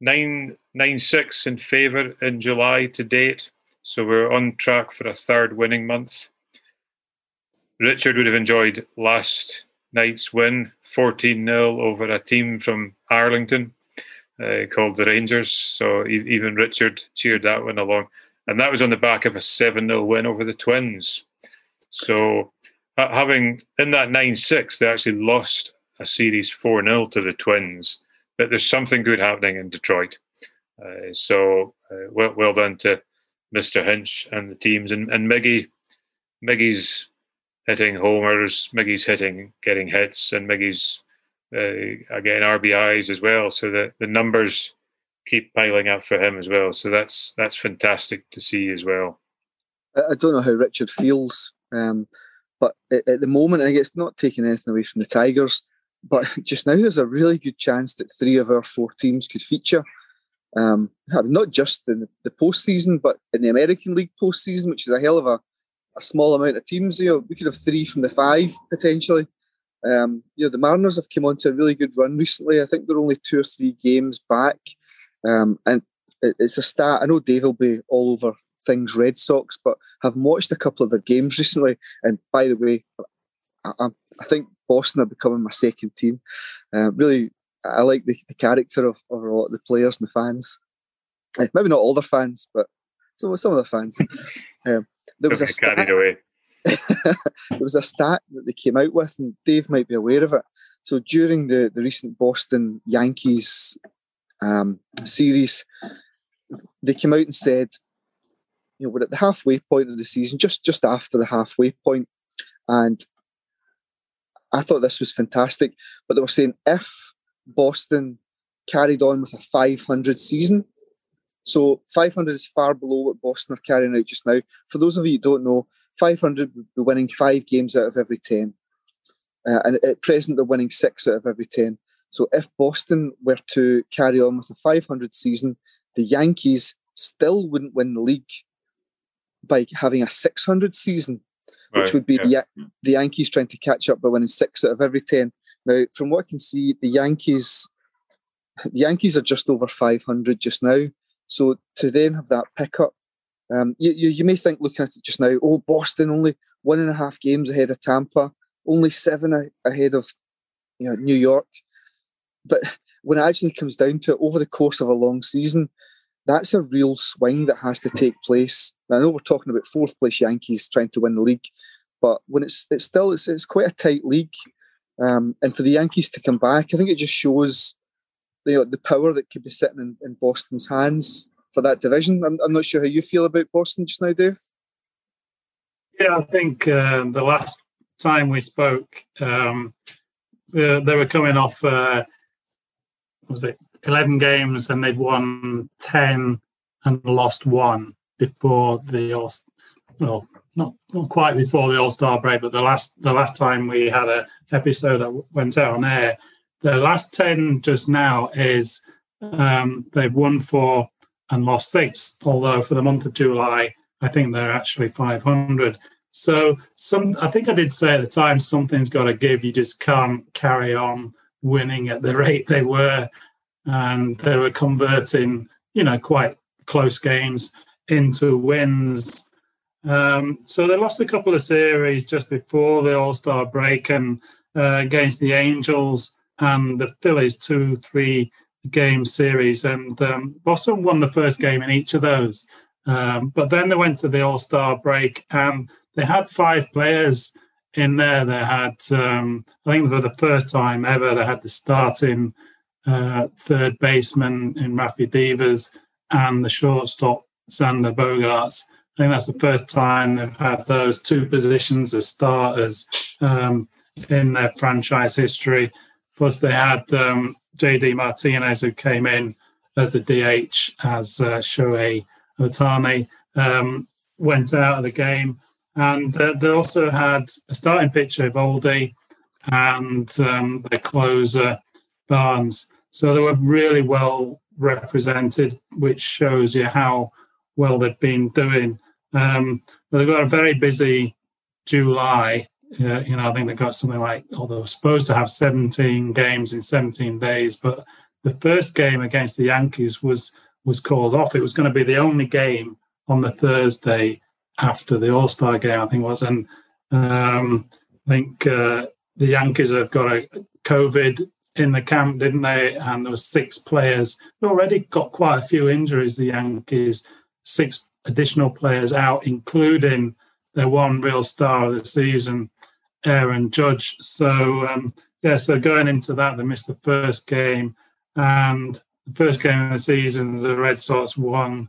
nine nine six in favour in July to date, so we're on track for a third winning month. Richard would have enjoyed last night's win, 14 0 over a team from Arlington uh, called the Rangers. So even Richard cheered that one along. And that was on the back of a 7 0 win over the Twins. So having in that 9 6, they actually lost a series 4 0 to the Twins. But there's something good happening in Detroit. Uh, so uh, well, well done to Mr. Hinch and the teams. And, and Miggy, Miggy's hitting homers, Miggy's hitting, getting hits, and Miggy's uh, again RBIs as well. So the the numbers keep piling up for him as well. So that's that's fantastic to see as well. I don't know how Richard feels, um, but at, at, the moment, I guess not taking anything away from the Tigers, but just now there's a really good chance that three of our four teams could feature. Um, not just in the postseason, but in the American League postseason, which is a hell of a, a small amount of teams. You know, we could have three from the five potentially. Um, you know, the Mariners have come on to a really good run recently. I think they're only two or three games back. Um, and it, it's a stat. I know Dave will be all over things Red Sox, but have watched a couple of their games recently. And by the way, I, I think Boston are becoming my second team. Uh, really, I like the, the character of, of, a lot of the players and the fans. Uh, maybe not all the fans, but some, some of the fans. Um, there was a stat, there was a stat that they came out with, and Dave might be aware of it. So during the, the recent Boston Yankees um, series, they came out and said, you know, we're at the halfway point of the season, just just after the halfway point, and I thought this was fantastic. But they were saying if Boston carried on with a 500 season, so 500 is far below what Boston are carrying out just now. For those of you who don't know, 500 would be winning five games out of every 10. Uh, and at present, they're winning six out of every 10. So if Boston were to carry on with a 500 season, the Yankees still wouldn't win the league by having a 600 season, right, which would be yeah. the, the Yankees trying to catch up by winning six out of every 10. Now, from what I can see, the Yankees, the Yankees are just over 500 just now. So to then have that pickup, um, you, you, you may think looking at it just now, oh, Boston only one and a half games ahead of Tampa, only seven a- ahead of you know, New York. But when it actually comes down to it, over the course of a long season, that's a real swing that has to take place. Now, I know we're talking about fourth place Yankees trying to win the league, but when it's it's still it's, it's quite a tight league, um, and for the Yankees to come back, I think it just shows you know, the power that could be sitting in, in Boston's hands for that division. I'm, I'm, not sure how you feel about Boston just now, Dave. Yeah, I think uh, the last time we spoke, um, uh, they were coming off. Uh, was it 11 games and they'd won 10 and lost one before the All well not not quite before the All Star break, but the last the last time we had a episode that went out on air, the last ten just now is um, they've won four and lost six. Although for the month of July, I think they're actually five hundred. So some I think I did say at the time something's got to give. You just can't carry on winning at the rate they were and they were converting, you know, quite close games into wins. Um, so they lost a couple of series just before the All Star break, and uh, against the Angels and the Phillies, two, three game series, and um, Boston won the first game in each of those. Um, but then they went to the All Star break, and they had five players in there. They had, um, I think, for the first time ever, they had the starting uh, third baseman in Rafi Devers and the shortstop Xander Bogaerts. I think that's the first time they've had those two positions as starters um, in their franchise history. Plus, they had um, JD Martinez, who came in as the DH as uh, Shohei Ohtani, um, went out of the game. And uh, they also had a starting pitcher, Eovaldi, and um, their closer, Barnes. So they were really well represented, which shows you how well they've been doing. Um, they've got a very busy July. Uh, you know, I think they've got something like, although they were supposed to have 17 games in 17 days, but the first game against the Yankees was was called off. It was going to be the only game on the Thursday after the All Star game, I think was, and um, I think uh, the Yankees have got a COVID in the camp, didn't they? And there were six players. They already got quite a few injuries, the Yankees. Six additional players out, including their one real star of the season, Aaron Judge. So, um, yeah, so going into that, they missed the first game. And the first game of the season, the Red Sox won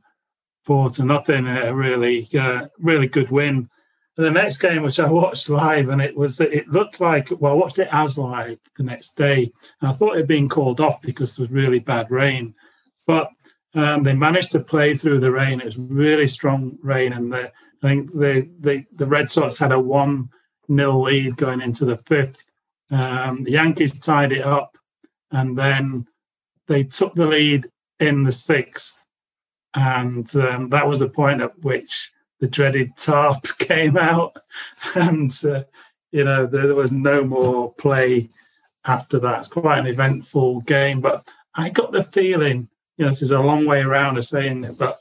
four to nothing. A really, uh, really good win the next game, which I watched live, and it was it looked like well, I watched it as live the next day, and I thought it had been called off because there was really bad rain. but um, they managed to play through the rain. It was really strong rain, and the, I think the, the the Red Sox had a one nil lead going into the fifth. Um, the Yankees tied it up, and then they took the lead in the sixth, and um, that was the point at which the dreaded tarp came out, and uh, you know there, there was no more play after that. It's quite an eventful game, but I got the feeling, you know, this is a long way around of saying it, but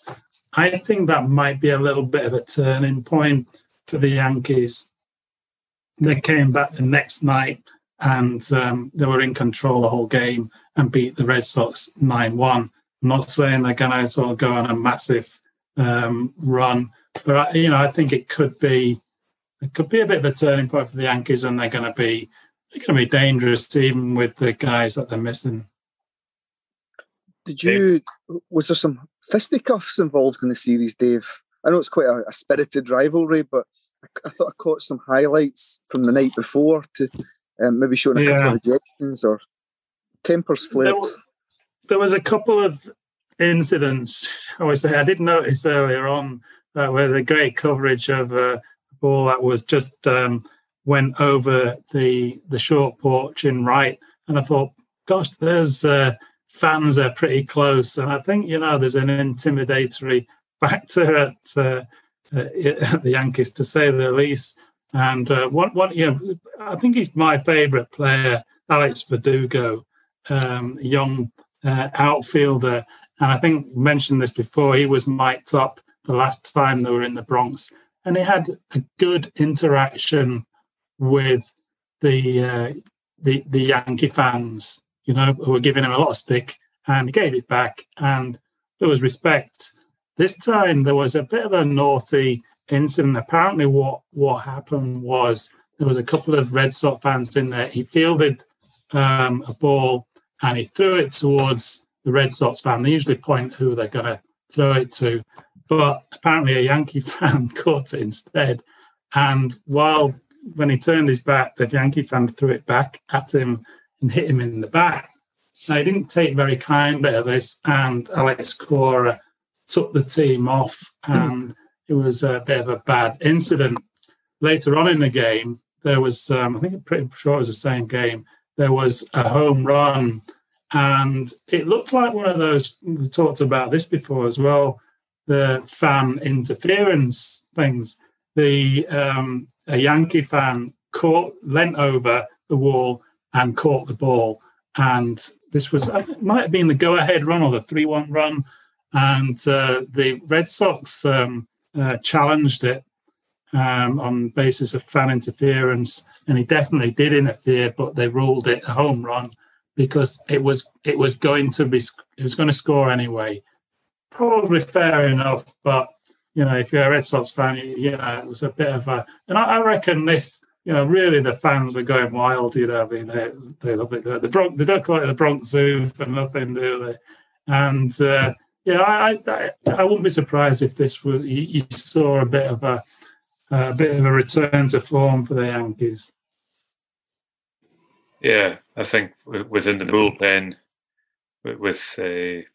I think that might be a little bit of a turning point for the Yankees. They came back the next night and um, they were in control the whole game and beat the Red Sox 9 1. Not saying they're going to sort of go on a massive um, run, but I, you know, I think it could be it could be a bit of a turning point for the Yankees, and they're going to be they're going to be dangerous even with the guys that they're missing. Did you? Was there some fisticuffs involved in the series, Dave? I know it's quite a, a spirited rivalry, but I, I, thought I caught some highlights from the night before to um, maybe showing a yeah. couple of ejections or tempers flared. There, there, was a couple of incidents. I say I did notice earlier on uh, where the great coverage of uh, a ball that was just um, went over the the short porch in right, and I thought, gosh, there's uh, fans are pretty close, and I think you know there's an intimidatory factor at, uh, at the Yankees to say the least. And uh, what what you know, I think he's my favourite player, Alex Verdugo, um, young uh, outfielder, and I think mentioned this before. He was mic'd up the last time they were in the Bronx, and he had a good interaction with the uh, the the Yankee fans, you know, who were giving him a lot of stick, and he gave it back, and there was respect. This time there was a bit of a naughty incident. Apparently, what what happened was there was a couple of Red Sox fans in there. He fielded um, a ball and he threw it towards the Red Sox fan. They usually point who they're going to throw it to, but apparently a Yankee fan caught it instead. And while when he turned his back, the Yankee fan threw it back at him and hit him in the back. Now, he didn't take very kindly to this, and Alex Cora took the team off, and it was a bit of a bad incident. Later on in the game, there was, um, I think I'm pretty sure it was the same game, there was a home run, and it looked like one of those, we talked about this before as well, the fan interference things the um, a Yankee fan caught leant over the wall and caught the ball, and this was uh, might have been the go-ahead run or the three-one run, and uh, the Red Sox um, uh, challenged it um, on basis of fan interference, and he definitely did interfere, but they ruled it a home run because it was it was going to be it was going to score anyway. Probably fair enough, but you know, if you're a Red Sox fan, you know, it was a bit of a, and I, I reckon this, you know, really the fans were going wild. You know, I mean, they, they love it. The Bronx, they don't call it the Bronx Zoo for nothing, do they? And uh, yeah, I, I, I wouldn't be surprised if this was you, you saw a bit of a, a bit of a return to form for the Yankees. Yeah, I think within the bullpen, with uh,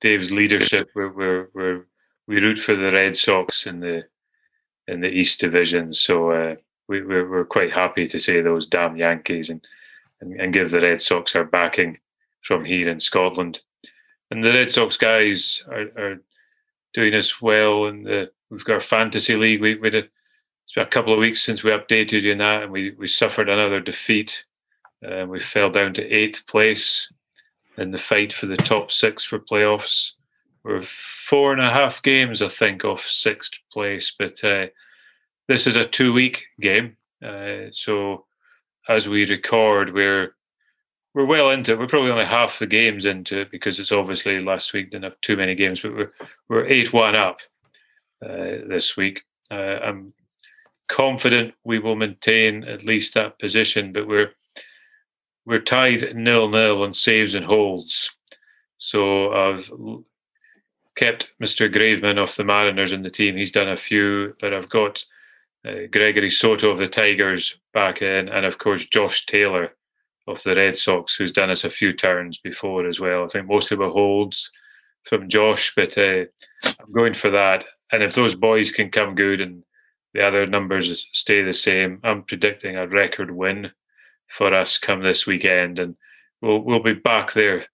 Dave's leadership, we're, we're, we're we root for the Red Sox in the in the East Division. So uh, we, we're, we're quite happy to say those damn Yankees and, and, and give the Red Sox our backing from here in Scotland. And the Red Sox guys are, are doing us well. And we've got our fantasy league. We, we did, it's been a couple of weeks since we updated you in that, and we, we suffered another defeat. Uh, we fell down to eighth place in the fight for the top six for playoffs. We're four and a half games, I think, off sixth place. But uh, this is a two-week game, uh, so as we record, we're we're well into it. We're probably only half the games into it because it's obviously last week didn't have too many games, but we're we're eight one up uh, this week. Uh, I'm confident we will maintain at least that position, but we're we're tied nil nil on saves and holds. So I've kept Mr. Graveman off the Mariners in the team. He's done a few, but I've got uh, Gregory Soto of the Tigers back in, and of course Josh Taylor of the Red Sox, who's done us a few turns before as well. I think mostly with holds from Josh, but uh, I'm going for that. And if those boys can come good and the other numbers stay the same, I'm predicting a record win for us come this weekend, and we'll we'll be back there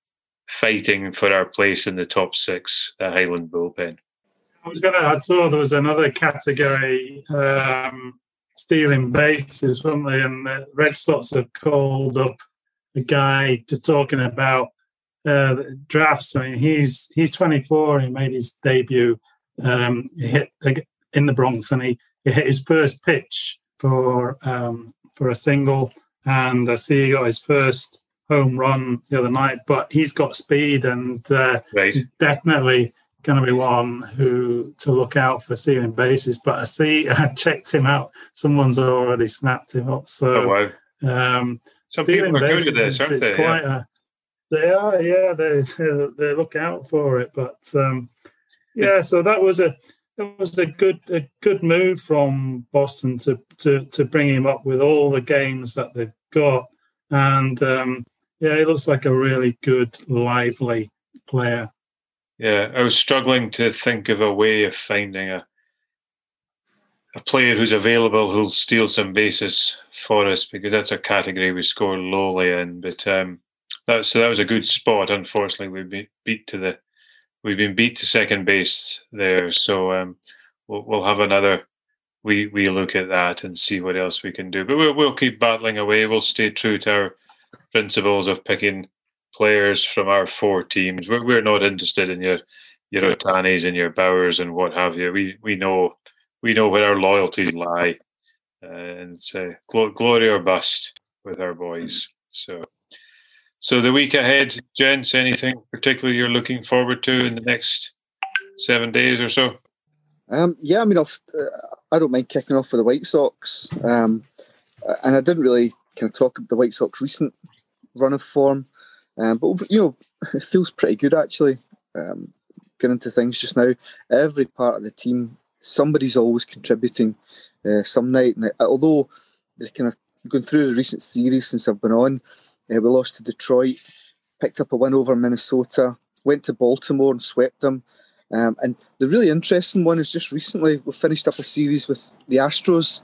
fighting for our place in the top six, the Highland bullpen. I was gonna. I saw there was another category, um, stealing bases, weren't they? And the Red Sox have called up a guy just talking about uh, drafts. I mean, he's he's 24. He made his debut. Um, he hit in the Bronx, and he, he hit his first pitch for um, for a single. And I see he got his first home run the other night. But he's got speed, and uh, right. definitely going to be one who to look out for stealing bases. But I see I checked him out. Someone's already snapped him up. So oh, wow. um, Some people are good at this, aren't it's they? quite Yeah. a they are, yeah. They they look out for it, but um, yeah. So that was a that was a good a good move from Boston to to to bring him up with all the games that they've got, and um, yeah, he looks like a really good, lively player. Yeah, I was struggling to think of a way of finding a a player who's available who'll steal some bases for us because that's a category we score lowly in. But um, that so that was a good spot. Unfortunately, we've been beat to the we've been beat to second base there. So um, we'll we'll have another we we look at that and see what else we can do. But we'll we'll keep battling away. We'll stay true to our principles of picking players from our four teams. We're we're not interested in your your Ohtanis and your Bowers and what have you. We we know we know where our loyalties lie, uh, and it's uh, gl- glory or bust with our boys. So. So the week ahead, gents, anything particularly you're looking forward to in the next seven days or so? Um, yeah, I mean, I'll, uh, I don't mind kicking off for the White Sox, um, and I didn't really kind of talk about the White Sox recent run of form, um, but you know, it feels pretty good actually. Um, getting into things just now, every part of the team, somebody's always contributing uh, some night. And although they kind of going through the recent series since I've been on, uh, we lost to Detroit, picked up a win over Minnesota, went to Baltimore and swept them. Um, and the really interesting one is just recently we finished up a series with the Astros.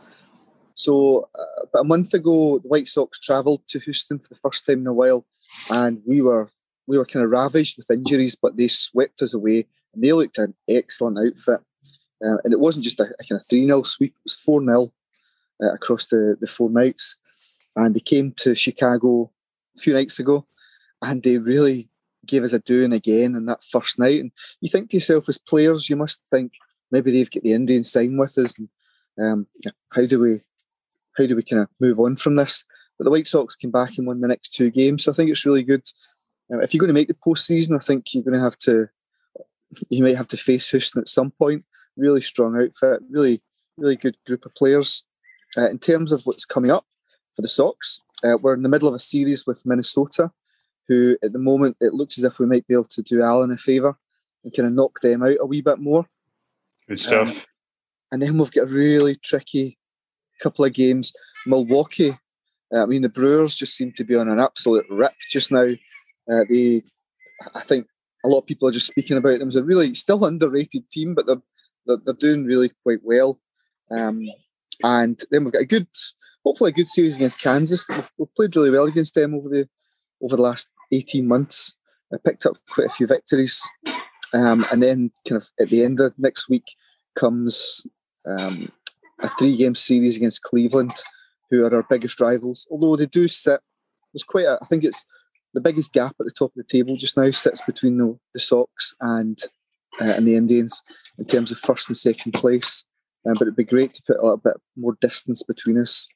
So uh, about a month ago, the White Sox travelled to Houston for the first time in a while, and we were we were kind of ravaged with injuries, but they swept us away, and they looked an excellent outfit. Uh, and it wasn't just a, a kind of three 0 sweep; it was four 0 uh, across the the four nights. And they came to Chicago a few nights ago, and they really gave us a doing again in that first night. And you think to yourself, as players, you must think maybe they've got the Indian sign with us, and um, how do we, how do we kind of move on from this? But the White Sox came back and won the next two games, so I think it's really good. Um, if you're going to make the postseason, I think you're going to have to, you might have to face Houston at some point. Really strong outfit, really, really good group of players. Uh, in terms of what's coming up for the Sox, uh, we're in the middle of a series with Minnesota, who at the moment it looks as if we might be able to do Allen a favour and kind of knock them out a wee bit more. Good stuff. Um, and then we've got a really tricky couple of games. Milwaukee, uh, I mean, the Brewers just seem to be on an absolute rip just now. Uh, they, I think a lot of people are just speaking about them as a really still underrated team, but they're they're, they're doing really quite well. Um, and then we've got a good, hopefully, a good series against Kansas. We've, we've played really well against them over the over the last eighteen months. I picked up quite a few victories, um, and then kind of at the end of next week comes um, a three-game series against Cleveland, who are our biggest rivals. Although they do sit, there's quite a, I think it's the biggest gap at the top of the table just now sits between the, the Sox and uh, and the Indians in terms of first and second place. Um, but it'd be great to put a little bit more distance between us.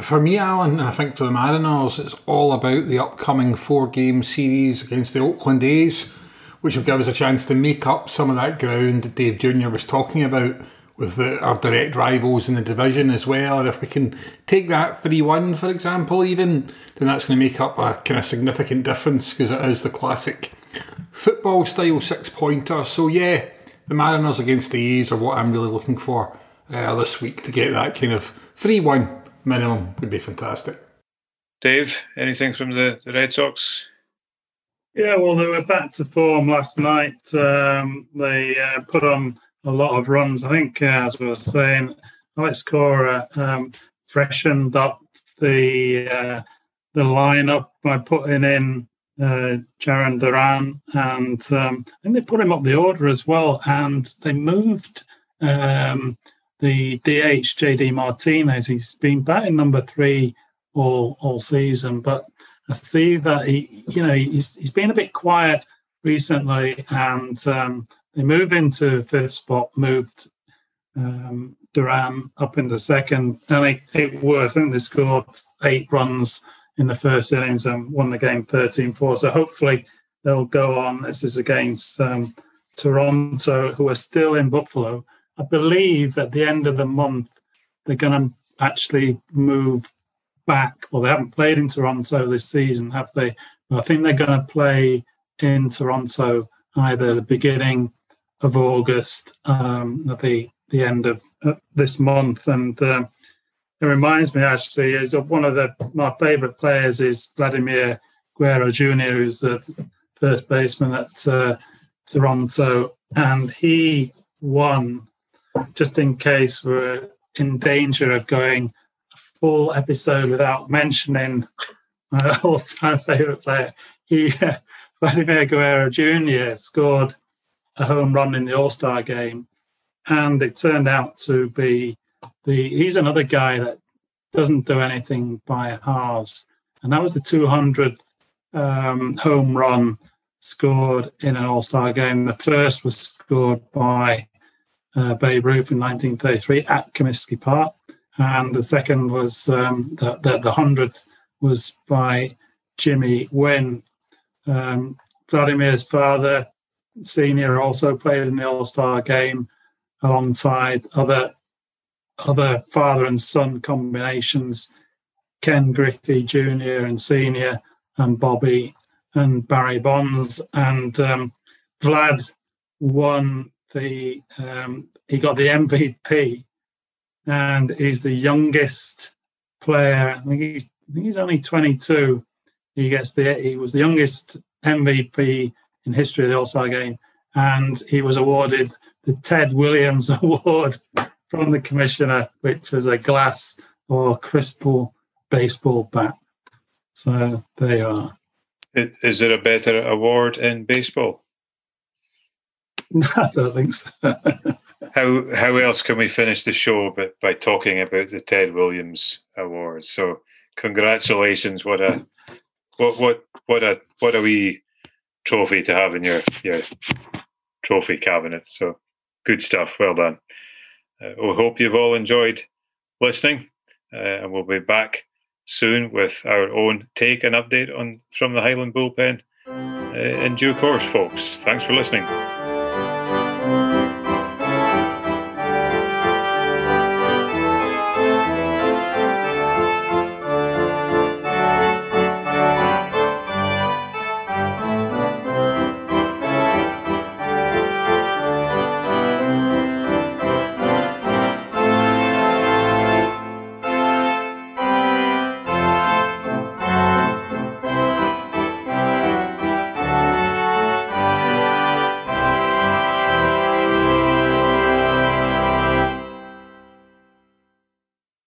For me, Alan, and I think for the Mariners, it's all about the upcoming four game series against the Oakland A's, which will give us a chance to make up some of that ground that Dave Jr. was talking about with the, our direct rivals in the division as well. If we can take that 3 1, for example, even, then that's going to make up a kind of significant difference because it is the classic football style six pointer. So, yeah, the Mariners against the A's are what I'm really looking for uh, this week to get that kind of 3 1 minimum would be fantastic. Dave, anything from the, the Red Sox? Yeah, well, they were back to form last night. Um, they uh, put on a lot of runs. I think, uh, as we were saying, Alex Cora um, freshened up the uh, the lineup by putting in uh, Jarren Duran, and um, think they put him up the order as well. And they moved um, the DH JD Martinez. He's been batting number three all all season, but I see that he, you know, he's he's been a bit quiet recently, and um, they moved into fifth spot, moved um, Duran up into second, and it, it worked. I think they scored eight runs in the first innings and won the game 13-4. So hopefully they'll go on. This is against um, Toronto, who are still in Buffalo. I believe at the end of the month they're going to actually move back. Well, they haven't played in Toronto this season, have they? But I think they're going to play in Toronto either the beginning of August, um, at the the end of uh, this month, and uh, it reminds me actually is one of the my favourite players is Vladimir Guerrero Jr., who's the first baseman at uh, Toronto, and he won just in case we're in danger of going a full episode without mentioning my all-time favorite player. He, Vladimir Guerrero Jr. scored a home run in the All-Star game, and it turned out to be the. He's another guy that doesn't do anything by halves, and that was the 200th um, home run scored in an All-Star game. The first was scored by uh, Babe Ruth in 1933 at Comiskey Park and the second was um, the, the, the hundredth was by Jimmy Wynn. Um, Vladimir's father, senior, also played in the All Star game alongside other other father and son combinations, Ken Griffey Jr. and Senior, and Bobby and Barry Bonds. And um, Vlad won the um, he got the MVP and he's the youngest player. I think he's I think he's only 22. He gets the he was the youngest MVP in history of the All Star game, and he was awarded the Ted Williams Award from the commissioner, which was a glass or crystal baseball bat. So there you are. Is there a better award in baseball? I don't think so. how how else can we finish the show but by talking about the Ted Williams Award? So congratulations! What a what what what a what a wee trophy to have in your your trophy cabinet. So good stuff. Well done. Uh, we hope you've all enjoyed listening, uh, and we'll be back soon with our own take and update on from the Highland Bullpen uh, in due course, folks. Thanks for listening.